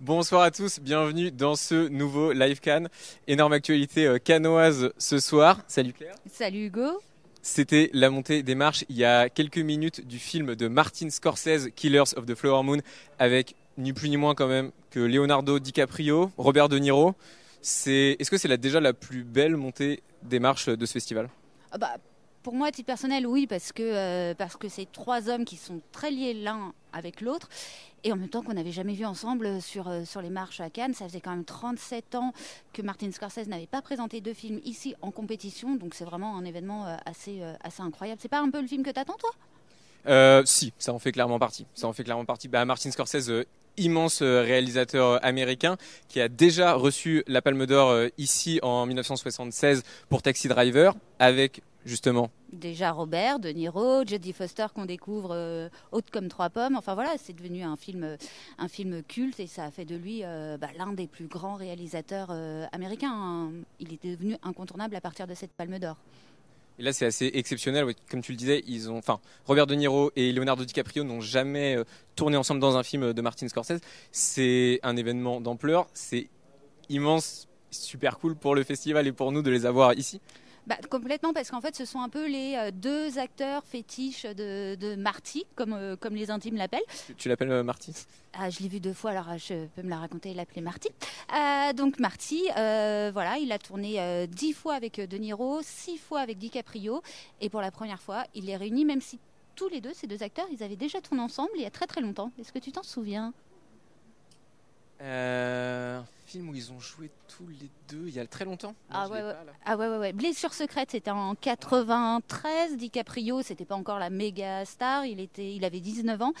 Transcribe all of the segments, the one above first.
Bonsoir à tous, bienvenue dans ce nouveau Live Can. Énorme actualité euh, canoise ce soir. Salut Claire. Salut Hugo. C'était la montée des marches il y a quelques minutes du film de Martin Scorsese, Killers of the Flower Moon, avec ni plus ni moins quand même que Leonardo DiCaprio, Robert De Niro. Est-ce que c'est déjà la plus belle montée des marches de ce festival? Ah bah, pour moi, à titre personnel, oui, parce que euh, parce que c'est trois hommes qui sont très liés l'un avec l'autre, et en même temps qu'on n'avait jamais vu ensemble sur euh, sur les marches à Cannes. Ça faisait quand même 37 ans que Martin Scorsese n'avait pas présenté deux films ici en compétition, donc c'est vraiment un événement euh, assez assez incroyable. C'est pas un peu le film que t'attends, toi? Si, ça en fait clairement partie. Ça en fait clairement partie. Bah, Martin Scorsese, immense réalisateur américain, qui a déjà reçu la Palme d'Or ici en 1976 pour Taxi Driver, avec justement. Déjà Robert, De Niro, Jodie Foster qu'on découvre euh, haute comme trois pommes. Enfin voilà, c'est devenu un film, euh, un film culte et ça a fait de lui euh, bah, l'un des plus grands réalisateurs euh, américains. hein. Il est devenu incontournable à partir de cette Palme d'Or. Et là, c'est assez exceptionnel. Comme tu le disais, ils ont, enfin, Robert De Niro et Leonardo DiCaprio n'ont jamais tourné ensemble dans un film de Martin Scorsese. C'est un événement d'ampleur. C'est immense, super cool pour le festival et pour nous de les avoir ici. Bah, complètement, parce qu'en fait, ce sont un peu les euh, deux acteurs fétiches de, de Marty, comme, euh, comme les intimes l'appellent. Tu- Tu l'appelles euh, Marty? Ah, je l'ai vu deux fois, alors je peux me la raconter et l'appeler Marty. Euh, donc Marty, voilà, il a tourné dix fois avec De Niro, six fois avec DiCaprio, et pour la première fois, il les réunit, même si tous les deux, ces deux acteurs, ils avaient déjà tourné ensemble il y a très très longtemps. Est-ce que tu t'en souviens? Euh, un film où ils ont joué tous les deux il y a très longtemps. Ah ouais, ouais. pas. Ah ouais, ouais, ouais. Blessure secrète, c'était en 93. DiCaprio, c'était pas encore la méga star. Il, était, il avait 19 ans.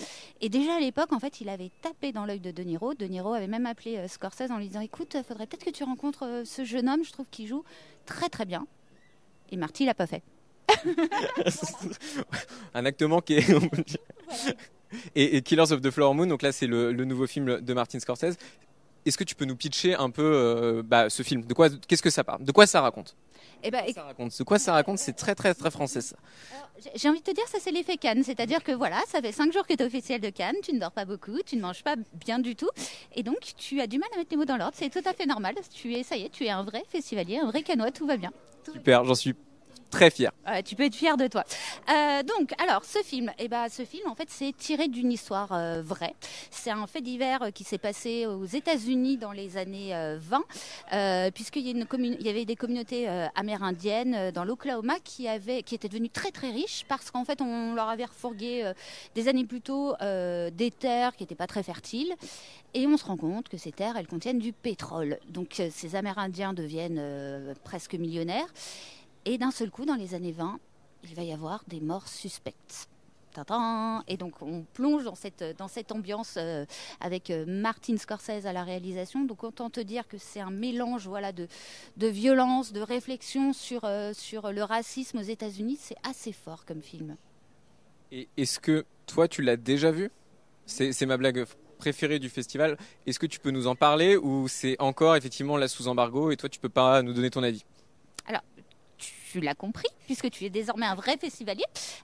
Et déjà à l'époque, en fait, il avait tapé dans l'œil de De Niro. De Niro avait même appelé euh, Scorsese en lui disant Écoute, euh, faudrait peut-être que tu rencontres euh, ce jeune homme. Je trouve qu'il joue très très bien. Et Marty l'a pas fait. un acte manqué. on peut dire. Et, et Killers of the Flower Moon, donc là c'est le, le nouveau film de Martin Scorsese. Est-ce que tu peux nous pitcher un peu euh, bah, ce film? De quoi Qu'est-ce que ça parle? De quoi ça raconte? Et ben, ça raconte? De quoi ça raconte? C'est très très très français ça. J'ai- J'ai envie de te dire, ça c'est l'effet Cannes, c'est-à-dire que voilà, ça fait cinq jours que tu es officiel de Cannes, tu ne dors pas beaucoup, tu ne manges pas bien du tout, et donc tu as du mal à mettre les mots dans l'ordre, c'est tout à fait normal. Tu es, ça y est, tu es un vrai festivalier, un vrai canois, tout va bien. Super, j'en suis très fier. Tu peux être fier de toi. Euh, donc, alors, ce film, eh ben, ce film, en fait, c'est tiré d'une histoire euh, vraie. C'est un fait divers euh, qui s'est passé aux États-Unis dans les années euh, 20, euh, puisqu'il y, avait des communautés amérindiennes dans l'Oklahoma qui, qui étaient devenues très très riches parce qu'en fait, on leur avait refourgué des années plus tôt des terres qui n'étaient pas très fertiles. Et on se rend compte que ces terres, elles contiennent du pétrole. Donc, ces Amérindiens deviennent presque millionnaires. Et d'un seul coup, dans les années 20, il va y avoir des morts suspectes. Et donc on plonge dans cette, ambiance euh, avec euh, Martin Scorsese à la réalisation. Donc autant te dire que c'est un mélange voilà, de, violence, de réflexion sur, euh, sur le racisme aux États-Unis. C'est assez fort comme film. Et est-ce que toi tu l'as déjà vu? C'est ma blague préférée du festival. Est-ce que tu peux nous en parler ou c'est encore effectivement là sous embargo et toi tu peux pas nous donner ton avis? Tu l'as compris, puisque tu es désormais un vrai festivalier.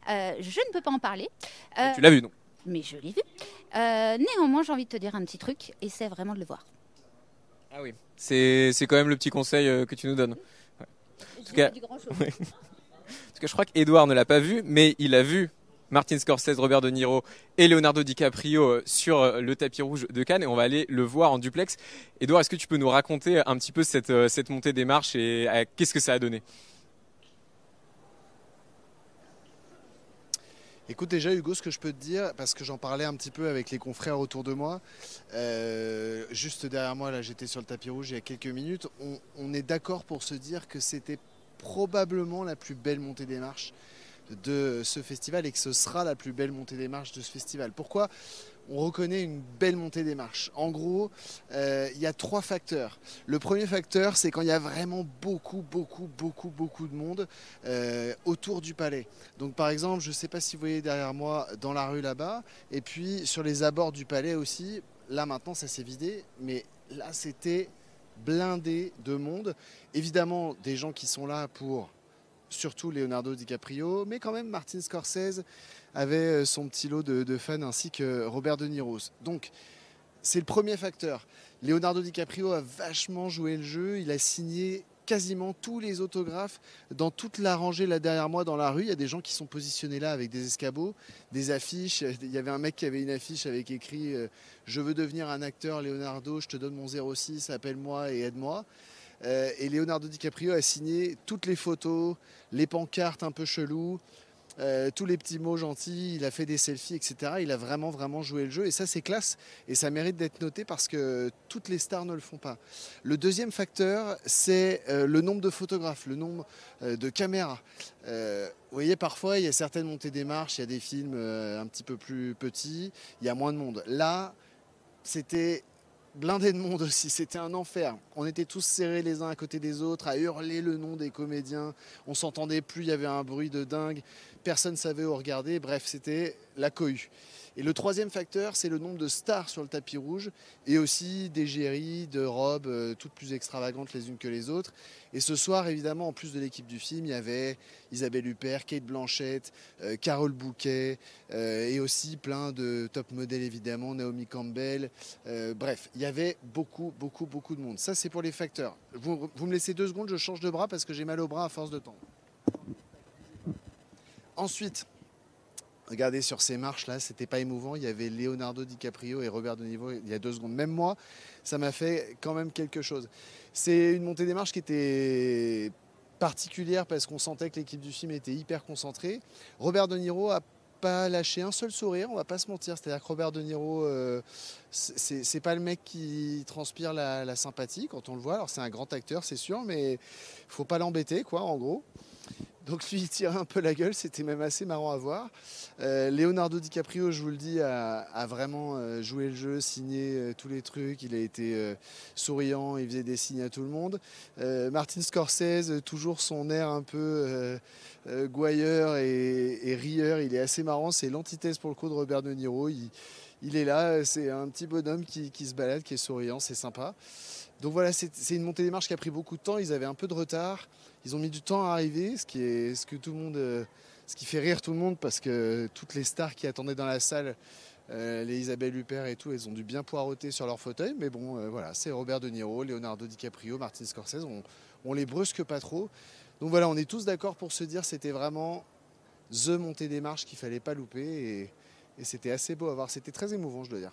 Euh, je ne peux pas en parler. Euh, Tu l'as vu donc mais je l'ai vu. Euh, néanmoins, j'ai envie de te dire un petit truc, et c'est vraiment de le voir. Ah oui. C'est c'est quand même le petit conseil que tu nous donnes. Ouais. En tout cas, je crois qu'Edouard ne l'a pas vu, mais il a vu Martin Scorsese, Robert De Niro et Leonardo DiCaprio sur le tapis rouge de Cannes et on va aller le voir en duplex. Edouard, est-ce que tu peux nous raconter un petit peu cette, cette montée des marches et qu'est-ce que ça a donné? Écoute déjà Hugo, ce que je peux te dire, parce que j'en parlais un petit peu avec les confrères autour de moi, euh, juste derrière moi, là j'étais sur le tapis rouge il y a quelques minutes, on, on est d'accord pour se dire que c'était probablement la plus belle montée des marches de ce festival et que ce sera la plus belle montée des marches de ce festival. Pourquoi? On reconnaît une belle montée des marches En gros, euh, il y a trois facteurs. Le premier facteur, c'est quand il y a vraiment beaucoup, beaucoup, beaucoup, beaucoup de monde euh, autour du palais. Donc par exemple, je ne sais pas si vous voyez derrière moi dans la rue là-bas, et puis sur les abords du palais aussi, là maintenant ça s'est vidé, mais là c'était blindé de monde. Évidemment des gens qui sont là pour surtout Leonardo DiCaprio, mais quand même Martin Scorsese avait euh, son petit lot de, fans ainsi que Robert De Niro. Donc c'est le premier facteur. Leonardo DiCaprio a vachement joué le jeu. Il a signé quasiment tous les autographes dans toute la rangée là derrière moi dans la rue. Il y a des gens qui sont positionnés là avec des escabeaux, des affiches. Il y avait un mec qui avait une affiche avec écrit euh, Je veux devenir un acteur, Leonardo, je te donne mon 06, appelle-moi et aide-moi. Euh, et Leonardo DiCaprio a signé toutes les photos, les pancartes un peu cheloues, euh, tous les petits mots gentils, il a fait des selfies, etc. Il a vraiment, vraiment joué le jeu. Et ça, c'est classe. Et ça mérite d'être noté parce que toutes les stars ne le font pas. Le deuxième facteur, c'est euh, le nombre de photographes, le nombre euh, de caméras. vous voyez, parfois, il y a certaines montées des marches, il y a des films un petit peu plus petits, il y a moins de monde. Là, c'était blindé de monde aussi, c'était un enfer. On était tous serrés les uns à côté des autres, à hurler le nom des comédiens. On s'entendait plus, il y avait un bruit de dingue, personne ne savait où regarder. Bref, c'était la cohue. Et le troisième facteur, c'est le nombre de stars sur le tapis rouge et aussi d'égéries, de robes, euh, toutes plus extravagantes les unes que les autres. Et ce soir, évidemment, en plus de l'équipe du film, il y avait Isabelle Huppert, Kate Blanchett, euh, Carole Bouquet euh, et aussi plein de top modèles, évidemment, Naomi Campbell. bref, il y avait beaucoup, beaucoup, beaucoup de monde. Ça, c'est pour les facteurs. Vous, vous me laissez deux secondes, je change de bras parce que j'ai mal au bras à force de temps. Ensuite, Regardez sur ces marches là, c'était pas émouvant. Il y avait Leonardo DiCaprio et Robert De Niro il y a deux secondes. Même moi, ça m'a fait quand même quelque chose. C'est une montée des marches qui était particulière parce qu'on sentait que l'équipe du film était hyper concentrée. Robert De Niro a pas lâché un seul sourire, on va pas se mentir. C'est-à-dire que Robert De Niro, euh, c'est pas le mec qui transpire la, sympathie quand on le voit. Alors c'est un grand acteur, c'est sûr, mais faut pas l'embêter, quoi, en gros. Donc lui, il tirait un peu la gueule, c'était même assez marrant à voir. Euh, Leonardo DiCaprio, je vous le dis, a, vraiment euh, joué le jeu, signé euh, tous les trucs, il a été souriant, il faisait des signes à tout le monde. Martin Scorsese, toujours son air un peu gouailleur et, rieur, il est assez marrant, c'est l'antithèse pour le coup de Robert De Niro. Il, est là, c'est un petit bonhomme qui, qui se balade, qui est souriant, c'est sympa. Donc voilà, c'est une montée des marches qui a pris beaucoup de temps, ils avaient un peu de retard. Ils ont mis du temps à arriver, ce qui, est, ce que tout le monde, euh, ce qui fait rire tout le monde parce que toutes les stars qui attendaient dans la salle, euh, les Isabelle Huppert et tout, elles ont dû bien poireauter sur leur fauteuil. Mais bon, euh, voilà, c'est Robert De Niro, Leonardo DiCaprio, Martin Scorsese, on, on les brusque pas trop. Donc voilà, on est tous d'accord pour se dire c'était vraiment the montée des marches qu'il fallait pas louper et, et c'était assez beau à voir. C'était très émouvant, je dois dire.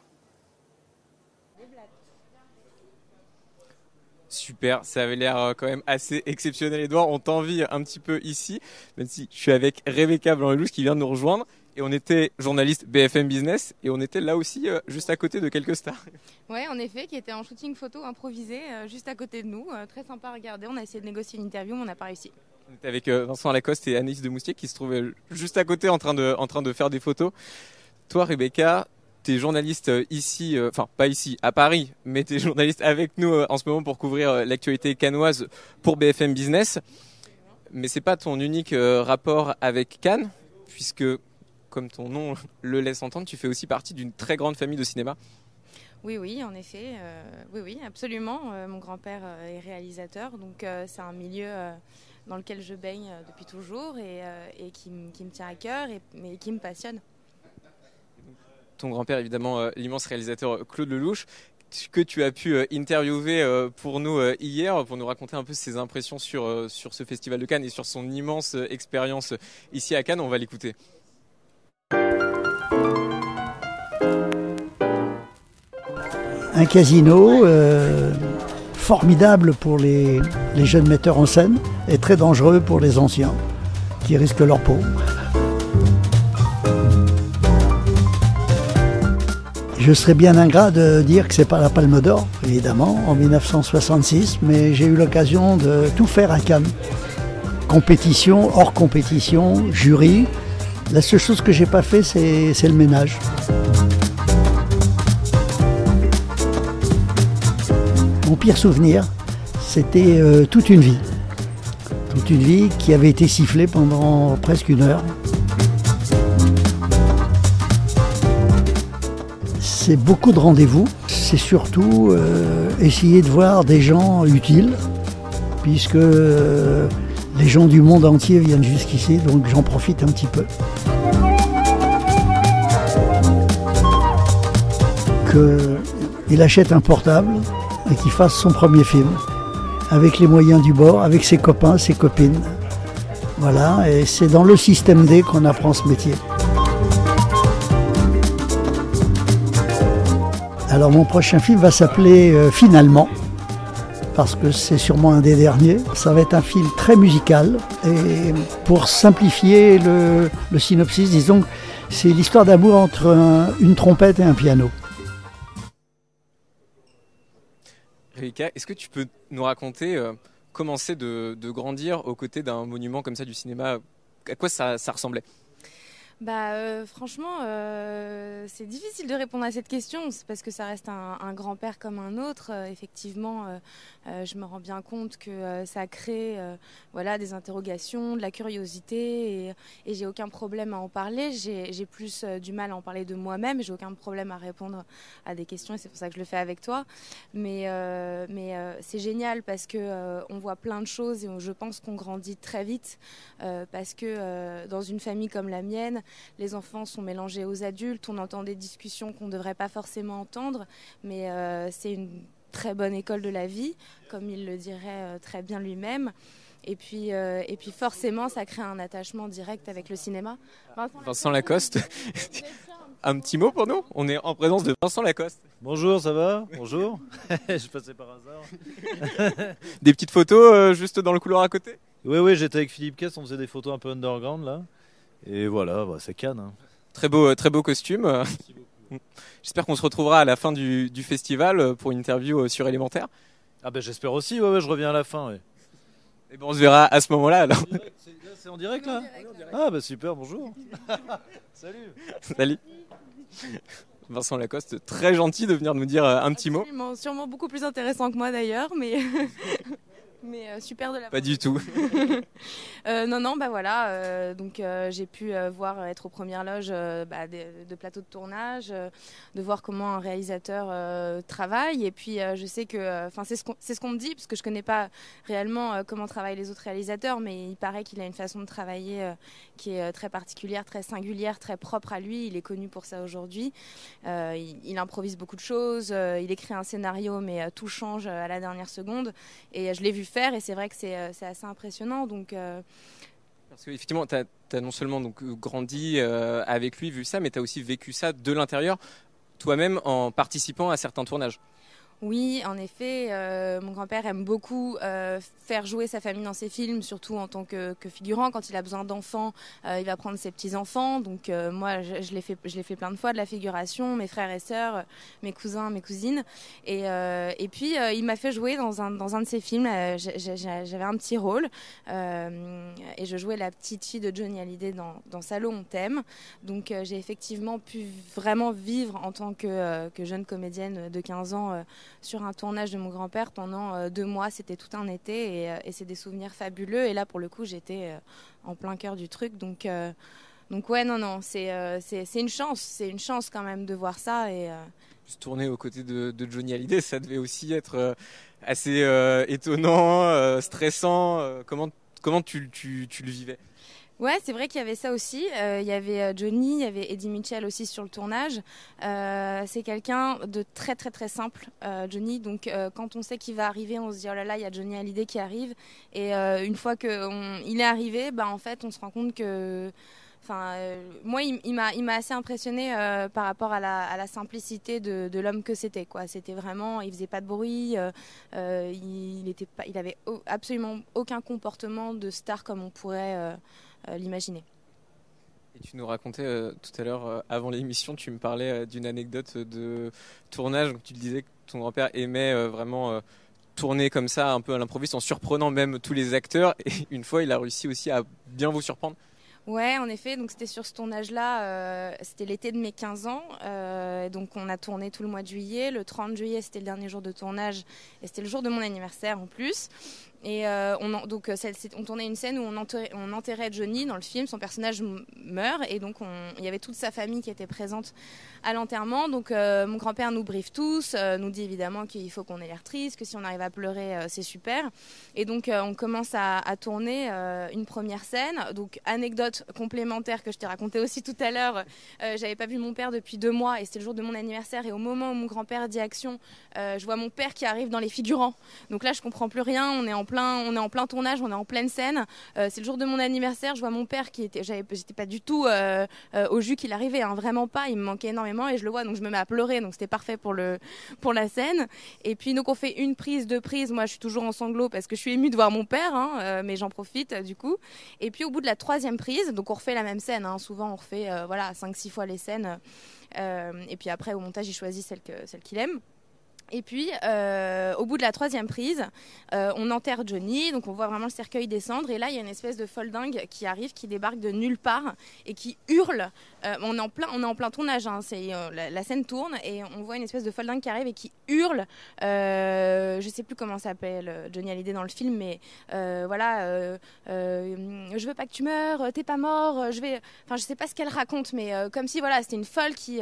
Super, ça avait l'air euh, quand même assez exceptionnel Edouard, on t'envie un petit peu ici, même si je suis avec Rebecca Blanc-Lelouch qui vient de nous rejoindre et on était journaliste BFM Business et on était là aussi euh, juste à côté de quelques stars. Ouais, en effet, qui était en shooting photo improvisé euh, juste à côté de nous, très sympa à regarder. On a essayé de négocier une interview, mais on n'a pas réussi. On était avec Vincent Lacoste et Anaïs de Moustier qui se trouvaient juste à côté en train de, en train de faire des photos. Toi, Rebecca, tu es journaliste euh, ici, euh, enfin pas ici, à Paris, mais tu es journaliste avec nous euh, en ce moment pour couvrir l'actualité canoise pour BFM Business. Mais c'est pas ton unique rapport avec Cannes, puisque, comme ton nom le laisse entendre, tu fais aussi partie d'une très grande famille de cinéma. Oui, oui, en effet. oui, oui, absolument. mon grand-père est réalisateur, donc c'est un milieu dans lequel je baigne depuis toujours et, qui, me tient à cœur, et, qui me passionne ton grand-père, évidemment, euh, l'immense réalisateur euh, Claude Lelouch, que tu as pu euh, interviewer pour nous hier, pour nous raconter un peu ses impressions sur, sur ce festival de Cannes et sur son immense expérience ici à Cannes. On va l'écouter. Un casino formidable pour les, les jeunes metteurs en scène et très dangereux pour les anciens qui risquent leur peau. Je serais bien ingrat de dire que c'est pas la Palme d'Or, évidemment, en 1966, mais j'ai eu l'occasion de tout faire à Cannes. Compétition, hors compétition, jury. La seule chose que j'ai pas fait, c'est le ménage. Mon pire souvenir, c'était euh, toute une vie. Toute une vie qui avait été sifflée pendant presque une heure. C'est beaucoup de rendez-vous. C'est surtout euh, essayer de voir des gens utiles, puisque euh, les gens du monde entier viennent jusqu'ici, donc j'en profite un petit peu. Que il achète un portable et qu'il fasse son premier film avec les moyens du bord, avec ses copains, ses copines. Voilà, et c'est dans le système D qu'on apprend ce métier. Alors mon prochain film va s'appeler euh, Finalement, parce que c'est sûrement un des derniers. Ça va être un film très musical, et pour simplifier le, synopsis, disons, c'est l'histoire d'amour entre un- une trompette et un piano. Erika, est-ce que tu peux nous raconter euh, comment c'est de, grandir aux côtés d'un monument comme ça du cinéma? À quoi ça ressemblait? Bah euh, franchement, euh, c'est difficile de répondre à cette question. C'est parce que ça reste un, grand-père comme un autre. Euh, effectivement, je me rends bien compte que ça crée voilà, des interrogations, de la curiosité, et, et j'ai aucun problème à en parler. J'ai plus du mal à en parler de moi-même. J'ai aucun problème à répondre à des questions, et c'est pour ça que je le fais avec toi. Mais, mais c'est génial parce que on voit plein de choses et je pense qu'on grandit très vite parce que dans une famille comme la mienne, les enfants sont mélangés aux adultes, on entend des discussions qu'on ne devrait pas forcément entendre, mais euh, c'est une très bonne école de la vie, comme il le dirait euh, très bien lui-même. Et puis, euh, et puis forcément, ça crée un attachement direct avec le cinéma. Vincent Lacoste, un petit mot pour nous? On est en présence de Vincent Lacoste. Bonjour, ça va? Bonjour. je passais par hasard. Des petites photos euh, juste dans le couloir à côté? Oui, oui, j'étais avec Philippe Kess, on faisait des photos un peu underground là. Et voilà, bah, c'est Cannes. hein. Très beau, euh, très beau costume. J'espère qu'on se retrouvera à la fin du, du festival euh, pour une interview euh, sur Élémentaire. Ah ben j'espère aussi, ouais, ouais, je reviens à la fin. ouais. Et bon, on se verra à ce moment-là. Alors, C'est là, en direct là? Ah bah super, bonjour. Salut. salut. Vincent Lacoste, très gentil de venir nous dire un petit mot. Absolument, sûrement beaucoup plus intéressant que moi d'ailleurs, mais, mais euh, super de la Pas du tout. Euh, non, non, bah voilà. euh, donc j'ai pu voir être aux premières loges bah, de, de plateaux de tournage, de voir comment un réalisateur travaille. Et puis je sais que, enfin c'est ce qu'on ce me dit parce que je connais pas réellement comment travaillent les autres réalisateurs, mais il paraît qu'il a une façon de travailler qui est très particulière, très singulière, très propre à lui. Il est connu pour ça aujourd'hui. Il, il improvise beaucoup de choses. il écrit un scénario, mais tout change à la dernière seconde. Et je l'ai vu et c'est vrai que c'est euh, assez impressionnant. Donc euh, Parce qu'effectivement, tu as, non seulement donc, euh, grandi avec lui, vu ça, mais tu as aussi vécu ça de l'intérieur, toi-même, en participant à certains tournages. Oui, en effet, euh, mon grand-père aime beaucoup euh, faire jouer sa famille dans ses films, surtout en tant que, figurant. Quand il a besoin d'enfants, euh, il va prendre ses petits-enfants. Donc moi, je, l'ai fait, je l'ai fait plein de fois de la figuration, mes frères et sœurs, mes cousins, mes cousines. Et, puis il m'a fait jouer dans un, dans un de ses films. J'avais un petit rôle et je jouais la petite fille de Johnny Hallyday dans, dans on t'aime. Donc j'ai effectivement pu vraiment vivre en tant que, jeune comédienne de 15 ans sur un tournage de mon grand-père pendant euh, deux mois. C'était tout un été et, euh, et c'est des souvenirs fabuleux. Et là, pour le coup, j'étais euh, en plein cœur du truc. Donc, donc ouais, non, non, c'est une chance. C'est une chance quand même de voir ça. Et, Juste tourner aux côtés de, Johnny Hallyday, ça devait aussi être assez étonnant, stressant. comment comment tu, tu, tu le vivais? Ouais, c'est vrai qu'il y avait ça aussi. Euh, il y avait euh, Johnny, il y avait Eddie Mitchell aussi sur le tournage. Euh, c'est quelqu'un de très très très simple, Johnny. Donc quand on sait qu'il va arriver, on se dit oh là là, il y a Johnny Hallyday qui arrive. Et une fois qu'il est arrivé, bah en fait, on se rend compte que Enfin, moi, il, il m'a, assez impressionné par rapport à la, simplicité de, l'homme que c'était. C'était vraiment, il faisait pas de bruit, il, il était pas, il avait absolument aucun comportement de star comme on pourrait l'imaginer. Et tu nous racontais euh, tout à l'heure, euh, avant l'émission, tu me parlais euh, d'une anecdote de tournage. Tu disais que ton grand-père aimait euh, vraiment euh, tourner comme ça, un peu à l'improviste, en surprenant même tous les acteurs. Et une fois, il a réussi aussi à bien vous surprendre. Ouais, en effet, donc c'était sur ce tournage-là, euh, c'était l'été de mes 15 ans, euh, donc on a tourné tout le mois de juillet. Le 30 juillet, c'était le dernier jour de tournage et c'était le jour de mon anniversaire en plus. Et euh, on, donc, euh, on tournait une scène où on enterrait, Johnny dans le film. Son personnage meurt et donc il y avait toute sa famille qui était présente à l'enterrement. Donc euh, mon grand-père nous briefe tous, nous dit évidemment qu'il faut qu'on ait l'air triste, que si on arrive à pleurer, c'est super. Et donc on commence à, tourner une première scène. Donc anecdote complémentaire que je t'ai raconté aussi tout à l'heure. J'avais pas vu mon père depuis deux mois et c'était le jour de mon anniversaire. Et au moment où mon grand-père dit action, je vois mon père qui arrive dans les figurants. Donc là je comprends plus rien. On est on est en plein tournage, on est en pleine scène. Euh, c'est le jour de mon anniversaire, je vois mon père qui était, j'étais pas du tout euh, euh, au jus qu'il arrivait, hein, vraiment pas. Il me manquait énormément et je le vois, donc je me mets à pleurer, donc c'était parfait pour le pour la scène. Et puis donc on fait une prise, deux prises. Moi, je suis toujours en sanglots parce que je suis émue de voir mon père, hein, mais j'en profite du coup. Et puis au bout de la troisième prise, donc on refait la même scène. Hein. souvent, on refait voilà cinq, six fois les scènes. et puis après, au montage, il choisit celle que celle qu'il aime. Et puis, euh, au bout de la troisième prise, euh, on enterre Johnny, donc on voit vraiment le cercueil descendre. Et là, il y a une espèce de folle dingue qui arrive, qui débarque de nulle part et qui hurle. Euh, on, est en plein, on est en plein tournage, hein, la, scène tourne et on voit une espèce de folle dingue qui arrive et qui hurle. je sais plus comment s'appelle Johnny Hallyday dans le film, mais voilà, je veux pas que tu meurs, t'es pas mort, je vais. Enfin, je sais pas ce qu'elle raconte, mais comme si voilà, c'était une folle qui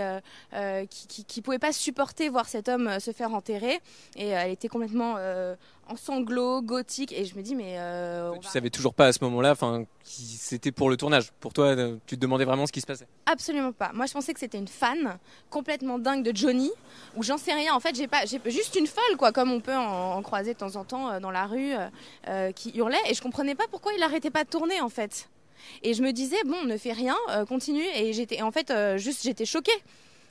qui, qui, qui, pouvait pas supporter voir cet homme se faire enterrée et euh, elle était complètement euh, en sanglots, gothique. Et je me dis, mais. Euh, tu savais toujours pas à ce moment-là enfin, c'était pour le tournage. Pour toi, tu te demandais vraiment ce qui se passait Absolument pas. Moi, je pensais que c'était une fan complètement dingue de Johnny, ou j'en sais rien. En fait, j'ai pas, j'ai juste une folle, quoi, comme on peut en, croiser de temps en temps dans la rue, qui hurlait. Et je comprenais pas pourquoi il arrêtait pas de tourner, en fait. Et je me disais, bon, ne fais rien, continue. Et j'étais, en fait, juste, j'étais choquée.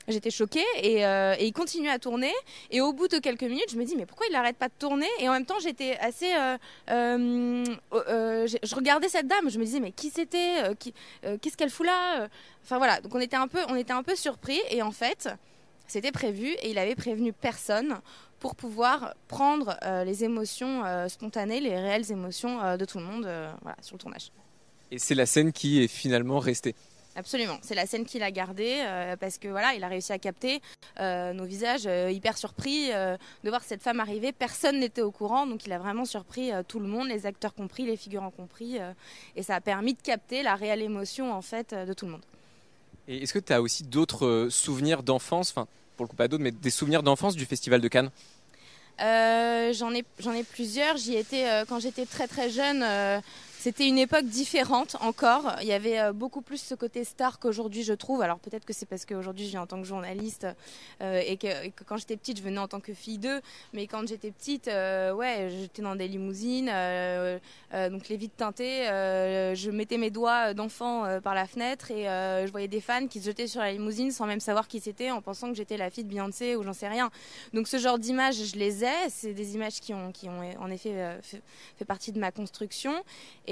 J'étais choquée euh, et, il continue à tourner. Et au bout de quelques minutes, je me dis mais pourquoi il n'arrête pas de tourner? Et en même temps, j'étais assez, euh, euh, je regardais cette dame, je me disais mais qui c'était? Qu'est-ce qu'elle fout là? Enfin voilà, donc on était un peu, on était un peu surpris. Et en fait, c'était prévu et il avait prévenu personne pour pouvoir prendre les émotions spontanées, les réelles émotions de tout le monde sur le tournage. Et c'est la scène qui est finalement restée. Absolument, c'est la scène qu'il a gardée euh, parce que voilà, il a réussi à capter euh, nos visages euh, hyper surpris de voir cette femme arriver. Personne n'était au courant, donc il a vraiment surpris tout le monde, les acteurs compris, les figurants compris, et ça a permis de capter la réelle émotion en fait de tout le monde. Et est-ce que tu as aussi d'autres souvenirs d'enfance, enfin pour le coup pas d'autres, mais des souvenirs d'enfance du Festival de Cannes? J'en ai, j'en ai plusieurs. J'y étais quand j'étais très très jeune. C'était une époque différente encore. Il y avait euh, beaucoup plus ce côté star qu'aujourd'hui, je trouve. Alors peut-être que c'est parce qu'aujourd'hui je viens en tant que journaliste euh, et, que, quand j'étais petite, je venais en tant que fille d'eux. Mais quand j'étais petite, euh, ouais, j'étais dans des limousines, donc les vitres teintées. je mettais mes doigts d'enfant par la fenêtre et je voyais des fans qui se jetaient sur la limousine sans même savoir qui c'était, en pensant que j'étais la fille de Beyoncé ou j'en sais rien. Donc ce genre d'images, je les ai. C'est des images qui ont, qui ont en effet fait, partie de ma construction.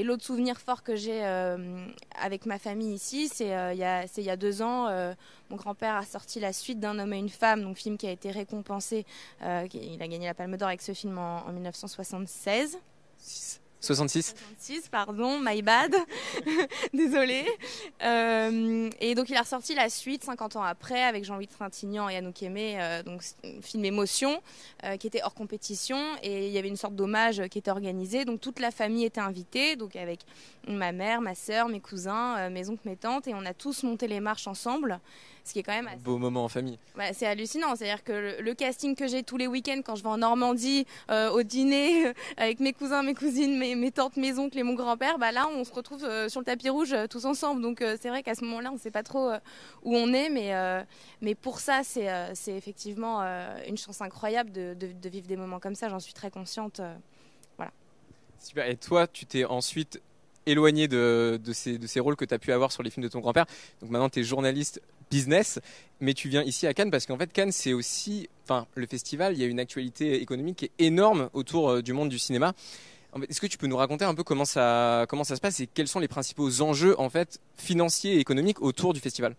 L'autre souvenir fort que j'ai euh, avec ma famille ici, c'est euh, il, y a, deux ans, euh, mon grand-père a sorti la suite d'un homme et une femme, donc film qui a été récompensé. il a gagné la Palme d'Or avec ce film en 1976. 66 66, pardon, my bad. Désolée. Euh, et donc il a ressorti la suite 50 ans après avec Jean-Louis Trintignant et Anouk Aimé, euh, donc film émotion euh, qui était hors compétition et il y avait une sorte d'hommage qui était organisé. Donc toute la famille était invitée, donc avec ma mère, ma sœur, mes cousins, mes oncles, mes tantes et on a tous monté les marches ensemble ce qui est quand même un beau moment en famille. Bah, c'est hallucinant, c'est-à-dire que le, casting que j'ai tous les week-ends quand je vais en Normandie euh, au dîner avec mes cousins, mes cousines, mes, tantes, mes oncles et mon grand-père, bah là on se retrouve euh, sur le tapis rouge euh, tous ensemble. Donc c'est vrai qu'à ce moment-là on ne sait pas trop où on est, mais, mais pour ça c'est, c'est effectivement une chance incroyable de, de, vivre des moments comme ça. J'en suis très consciente. voilà. Super. Et toi, tu t'es ensuite éloigné de, ces rôles que tu as pu avoir sur les films de ton grand-père. Donc maintenant, tu es journaliste business, mais tu viens ici à Cannes parce qu'en fait, Cannes, c'est aussi, enfin, le festival, il y a une actualité économique qui est énorme autour euh, du monde du cinéma. Est-ce que tu peux nous raconter un peu comment ça, comment ça se passe et quels sont les principaux enjeux en fait financiers et économiques autour du festival?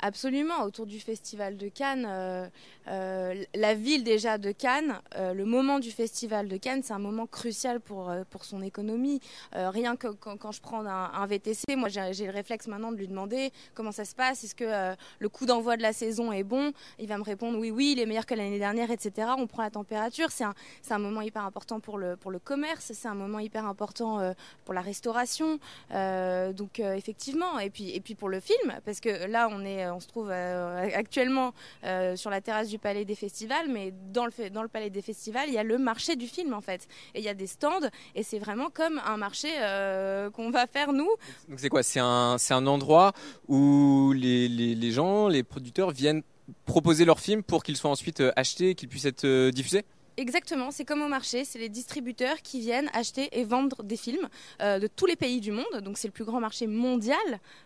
Absolument, autour du festival de Cannes, euh, euh, la ville déjà de Cannes, euh, le moment du festival de Cannes, c'est un moment crucial pour, pour son économie. rien que quand, je prends un, VTC, moi j'ai le réflexe maintenant de lui demander comment ça se passe, est-ce que le coup d'envoi de la saison est bon? Il va me répondre oui, oui, il est meilleur que l'année dernière, etc. On prend la température, c'est un, un, moment hyper important pour le, pour le commerce, c'est un moment hyper important pour la restauration. donc effectivement, et puis, et puis pour le film, parce que là on est on se trouve euh, actuellement euh, sur la terrasse du Palais des Festivals, mais dans le, dans le Palais des Festivals, il y a le marché du film en fait. Et il y a des stands, et c'est vraiment comme un marché euh, qu'on va faire nous. Donc c'est quoi? C'est un, un endroit où les, les, les gens, les producteurs viennent proposer leurs films pour qu'ils soient ensuite achetés et qu'ils puissent être diffusés? Exactement, c'est comme au marché, c'est les distributeurs qui viennent acheter et vendre des films euh, de tous les pays du monde. Donc c'est le plus grand marché mondial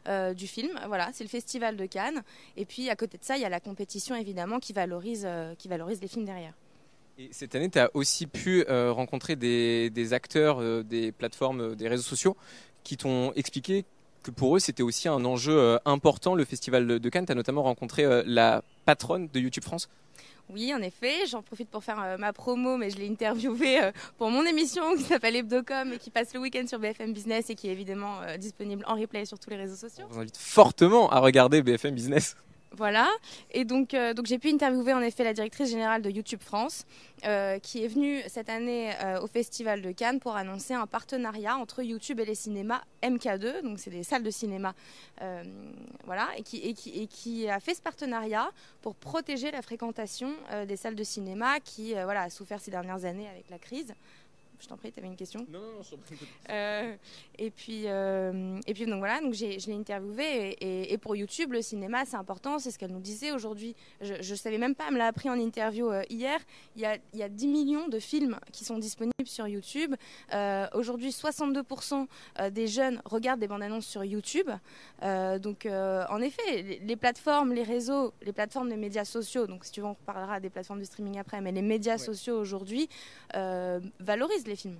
euh, du film. Voilà, c'est le festival de Cannes. Et puis à côté de ça, il y a la compétition évidemment qui valorise, euh, qui valorise les films derrière. Et cette année, tu as aussi pu rencontrer des, des acteurs des plateformes, des réseaux sociaux qui t'ont expliqué que pour eux, c'était aussi un enjeu important, le festival de Cannes. Tu as notamment rencontré la patronne de YouTube France. Oui, en effet, j'en profite pour faire euh, ma promo, mais je l'ai interviewé euh, pour mon émission qui s'appelle Hebdocom et qui passe le week-end sur BFM Business et qui est évidemment euh, disponible en replay sur tous les réseaux sociaux. On vous invite fortement à regarder BFM Business. Voilà, et donc, euh, donc j'ai pu interviewer en effet la directrice générale de YouTube France, euh, qui est venue cette année euh, au Festival de Cannes pour annoncer un partenariat entre YouTube et les cinémas MK2, donc c'est des salles de cinéma, voilà, et qui, et, qui, a fait ce partenariat pour protéger la fréquentation des salles de cinéma qui voilà, a souffert ces dernières années avec la crise. Je t'en prie, tu avais une question Non, non, non, euh, et puis, euh, et puis donc voilà, donc je l'ai interviewé et, et, pour YouTube, le cinéma, c'est important, c'est ce qu'elle nous disait aujourd'hui. Je ne savais même pas, elle me l'a appris en interview euh, hier. Il y, a, il y, a, 10 millions de films qui sont disponibles sur YouTube. Aujourd'hui, 62% des jeunes regardent des bandes annonces sur YouTube. donc en effet, les, plateformes, les réseaux, les plateformes des médias sociaux, donc si tu veux, on reparlera des plateformes de streaming après, mais les médias sociaux aujourd'hui valorisent les films.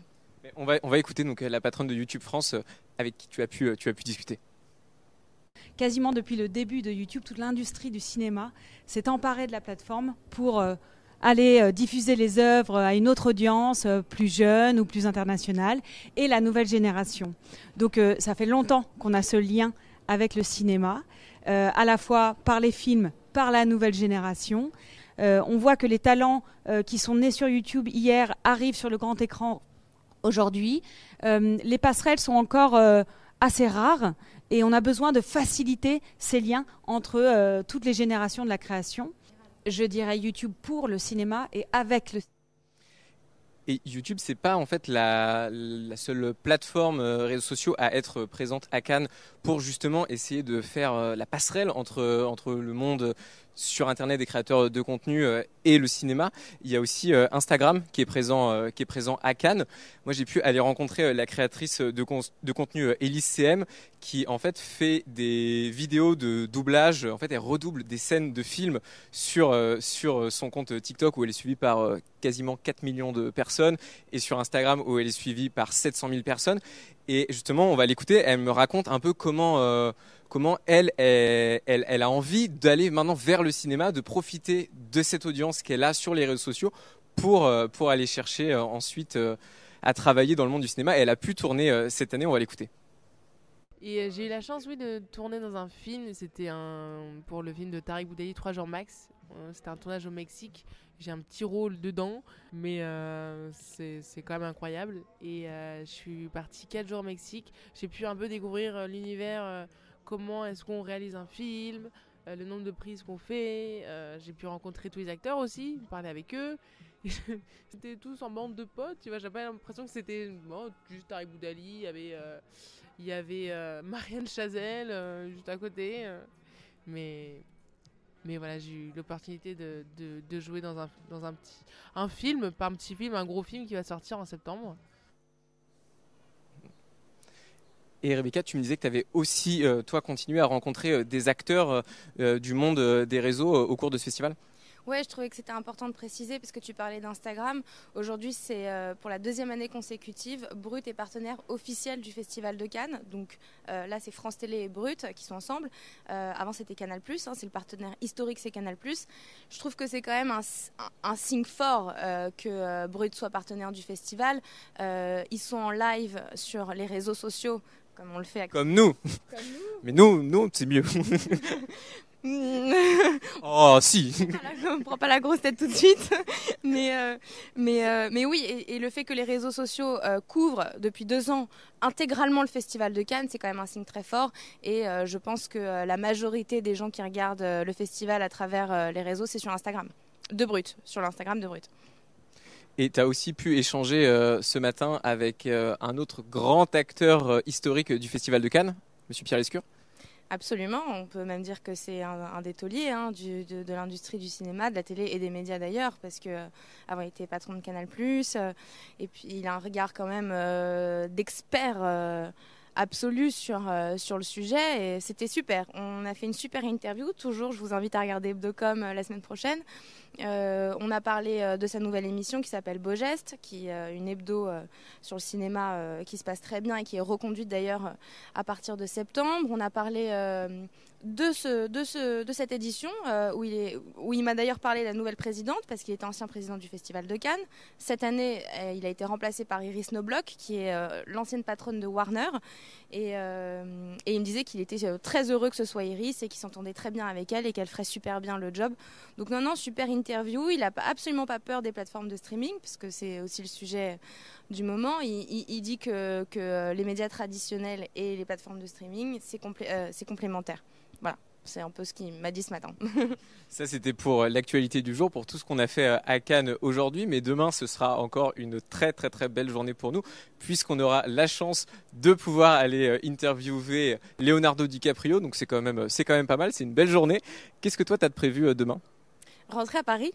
On va, on va écouter donc la patronne de YouTube France euh, avec qui tu as pu, euh, tu as pu discuter. Quasiment depuis le début de YouTube, toute l'industrie du cinéma s'est emparée de la plateforme pour euh, aller diffuser les œuvres à une autre audience plus jeune ou plus internationale et la nouvelle génération. Donc ça fait longtemps qu'on a ce lien avec le cinéma, à la fois par les films, par la nouvelle génération. Euh, on voit que les talents euh, qui sont nés sur YouTube hier arrivent sur le grand écran aujourd'hui. Euh, les passerelles sont encore assez rares et on a besoin de faciliter ces liens entre toutes les générations de la création. Je dirais YouTube pour le cinéma et avec le et YouTube, c'est pas en fait la, seule plateforme réseaux sociaux à être présente à Cannes pour justement essayer de faire la passerelle entre, entre le monde sur Internet des créateurs de contenu euh, et le cinéma. Il y a aussi euh, Instagram qui est présent, euh, qui est présent à Cannes. Moi, j'ai pu aller rencontrer la créatrice de, contenu Elise CM qui en fait fait des vidéos de doublage. En fait, elle redouble des scènes de films sur, sur son compte TikTok où elle est suivie par quasiment 4 millions de personnes et sur Instagram où elle est suivie par 700 000 personnes. Et justement, on va l'écouter. Elle me raconte un peu comment comment elle, elle, a envie d'aller maintenant vers le cinéma, de profiter de cette audience qu'elle a sur les réseaux sociaux pour, euh, pour aller chercher euh, ensuite euh, à travailler dans le monde du cinéma. Et elle a pu tourner cette année, on va l'écouter. Et j'ai eu la chance, oui, de tourner dans un film. C'était pour le film de Tariq Boudali, 3 jours max. C'était un tournage au Mexique. J'ai un petit rôle dedans, mais c'est quand même incroyable. Et je suis partie 4 jours au Mexique. J'ai pu un peu découvrir l'univers comment est-ce qu'on réalise un film, euh, le nombre de prises qu'on fait. Euh, j'ai pu rencontrer tous les acteurs aussi, parler avec eux. c'était tous en bande de potes, tu vois. J'avais l'impression que c'était juste Harry Boudali, il y avait, euh, il y avait Marianne Chazelle juste à côté. mais, mais voilà, j'ai eu l'opportunité de, de, jouer dans, un, dans un, petit, un film, pas un petit film, un gros film qui va sortir en septembre. Et Rebecca, tu me disais que tu avais aussi, euh, toi, continué à rencontrer euh, des acteurs euh, du monde des réseaux au cours de ce festival? Ouais, je trouvais que c'était important de préciser parce que tu parlais d'Instagram. Aujourd'hui, c'est euh, pour la deuxième année consécutive, Brut est partenaire officiel du Festival de Cannes. Donc euh, là, c'est France Télé et Brut qui sont ensemble. Euh, avant, c'était Canal+, hein, c'est le partenaire historique, c'est Canal+. Je trouve que c'est quand même un, un, un signe fort que Brut soit partenaire du festival. ils sont en live sur les réseaux sociaux comme on le fait. Comme nous. Comme nous. Mais nous, nous, c'est mieux. oh si. On ne prend pas la grosse tête tout de suite, mais euh, mais euh, mais oui et, le fait que les réseaux sociaux euh, couvrent depuis deux ans intégralement le festival de Cannes, c'est quand même un signe très fort et je pense que la majorité des gens qui regardent le festival à travers les réseaux, c'est sur Instagram, de Brut, sur l'Instagram de Brut. Et tu as aussi pu échanger ce matin avec un autre grand acteur historique du festival de Cannes, Monsieur Pierre Lescure? Absolument, on peut même dire que c'est un, des tauliers hein, de, l'industrie du cinéma, de la télé et des médias d'ailleurs, parce que euh, avant il était patron de Canal+, euh, et puis il a un regard quand même euh, d'expert absolu sur, sur le sujet, et c'était super. On a fait une super interview, toujours, je vous invite à regarder Hebdocom la semaine prochaine. Euh, on a parlé euh, de sa nouvelle émission qui s'appelle Beau Geste, qui est euh, une hebdo sur le cinéma qui se passe très bien et qui est reconduite d'ailleurs à partir de septembre. On a parlé de, ce, de, ce, de cette édition où il, où il m'a d'ailleurs parlé de la nouvelle présidente parce qu'il était ancien président du Festival de Cannes. Cette année, il a été remplacé par Iris Noblock, qui est l'ancienne patronne de Warner. Et, et il me disait qu'il était très heureux que ce soit Iris et qu'il s'entendait très bien avec elle et qu'elle ferait super bien le job. Donc non, non, super interview. Il n'a absolument pas peur des plateformes de streaming, parce que c'est aussi le sujet du moment. Il, dit que, que, les médias traditionnels et les plateformes de streaming, c'est euh, complémentaire. Voilà. C'est un peu ce qu'il m'a dit ce matin. Ça, c'était pour l'actualité du jour, pour tout ce qu'on a fait euh, à Cannes aujourd'hui. Mais demain, ce sera encore une très, très, très belle journée pour nous, puisqu'on aura la chance de pouvoir aller euh, interviewer Leonardo DiCaprio. Donc, c'est quand, même, quand même pas mal. C'est une belle journée. Qu'est-ce que toi, tu as de prévu demain? Rentrer à Paris.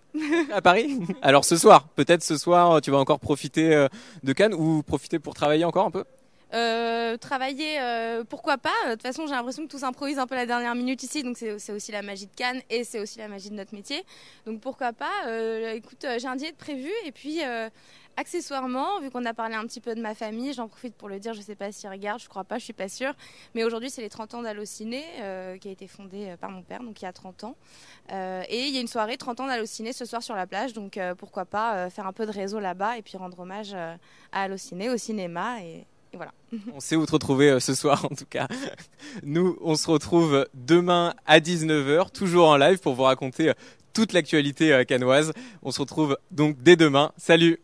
à Paris? Alors ce soir, peut-être ce soir, tu vas encore profiter euh, de Cannes ou profiter pour travailler encore un peu? Euh, travailler, euh, pourquoi pas? De toute façon, j'ai l'impression que tout s'improvise un peu la dernière minute ici, donc c'est aussi la magie de Cannes et c'est aussi la magie de notre métier. Donc pourquoi pas? Écoute, j'ai un dîner de prévu et puis accessoirement, vu qu'on a parlé un petit peu de ma famille, j'en profite pour le dire, je ne sais pas s'ils regardent, je crois pas, je suis pas sûre. Mais aujourd'hui, c'est les 30 ans d'Allociné, euh, qui a été fondé euh, par mon père, donc il y a 30 ans. Euh, et il y a une soirée 30 ans d'Allociné ce soir sur la plage, donc pourquoi pas faire un peu de réseau là-bas et puis rendre hommage à Allociné, au cinéma. Et, voilà. On sait où te retrouver ce soir en tout cas. Nous, on se retrouve demain à 19h, toujours en live pour vous raconter toute l'actualité canoise. On se retrouve donc dès demain. Salut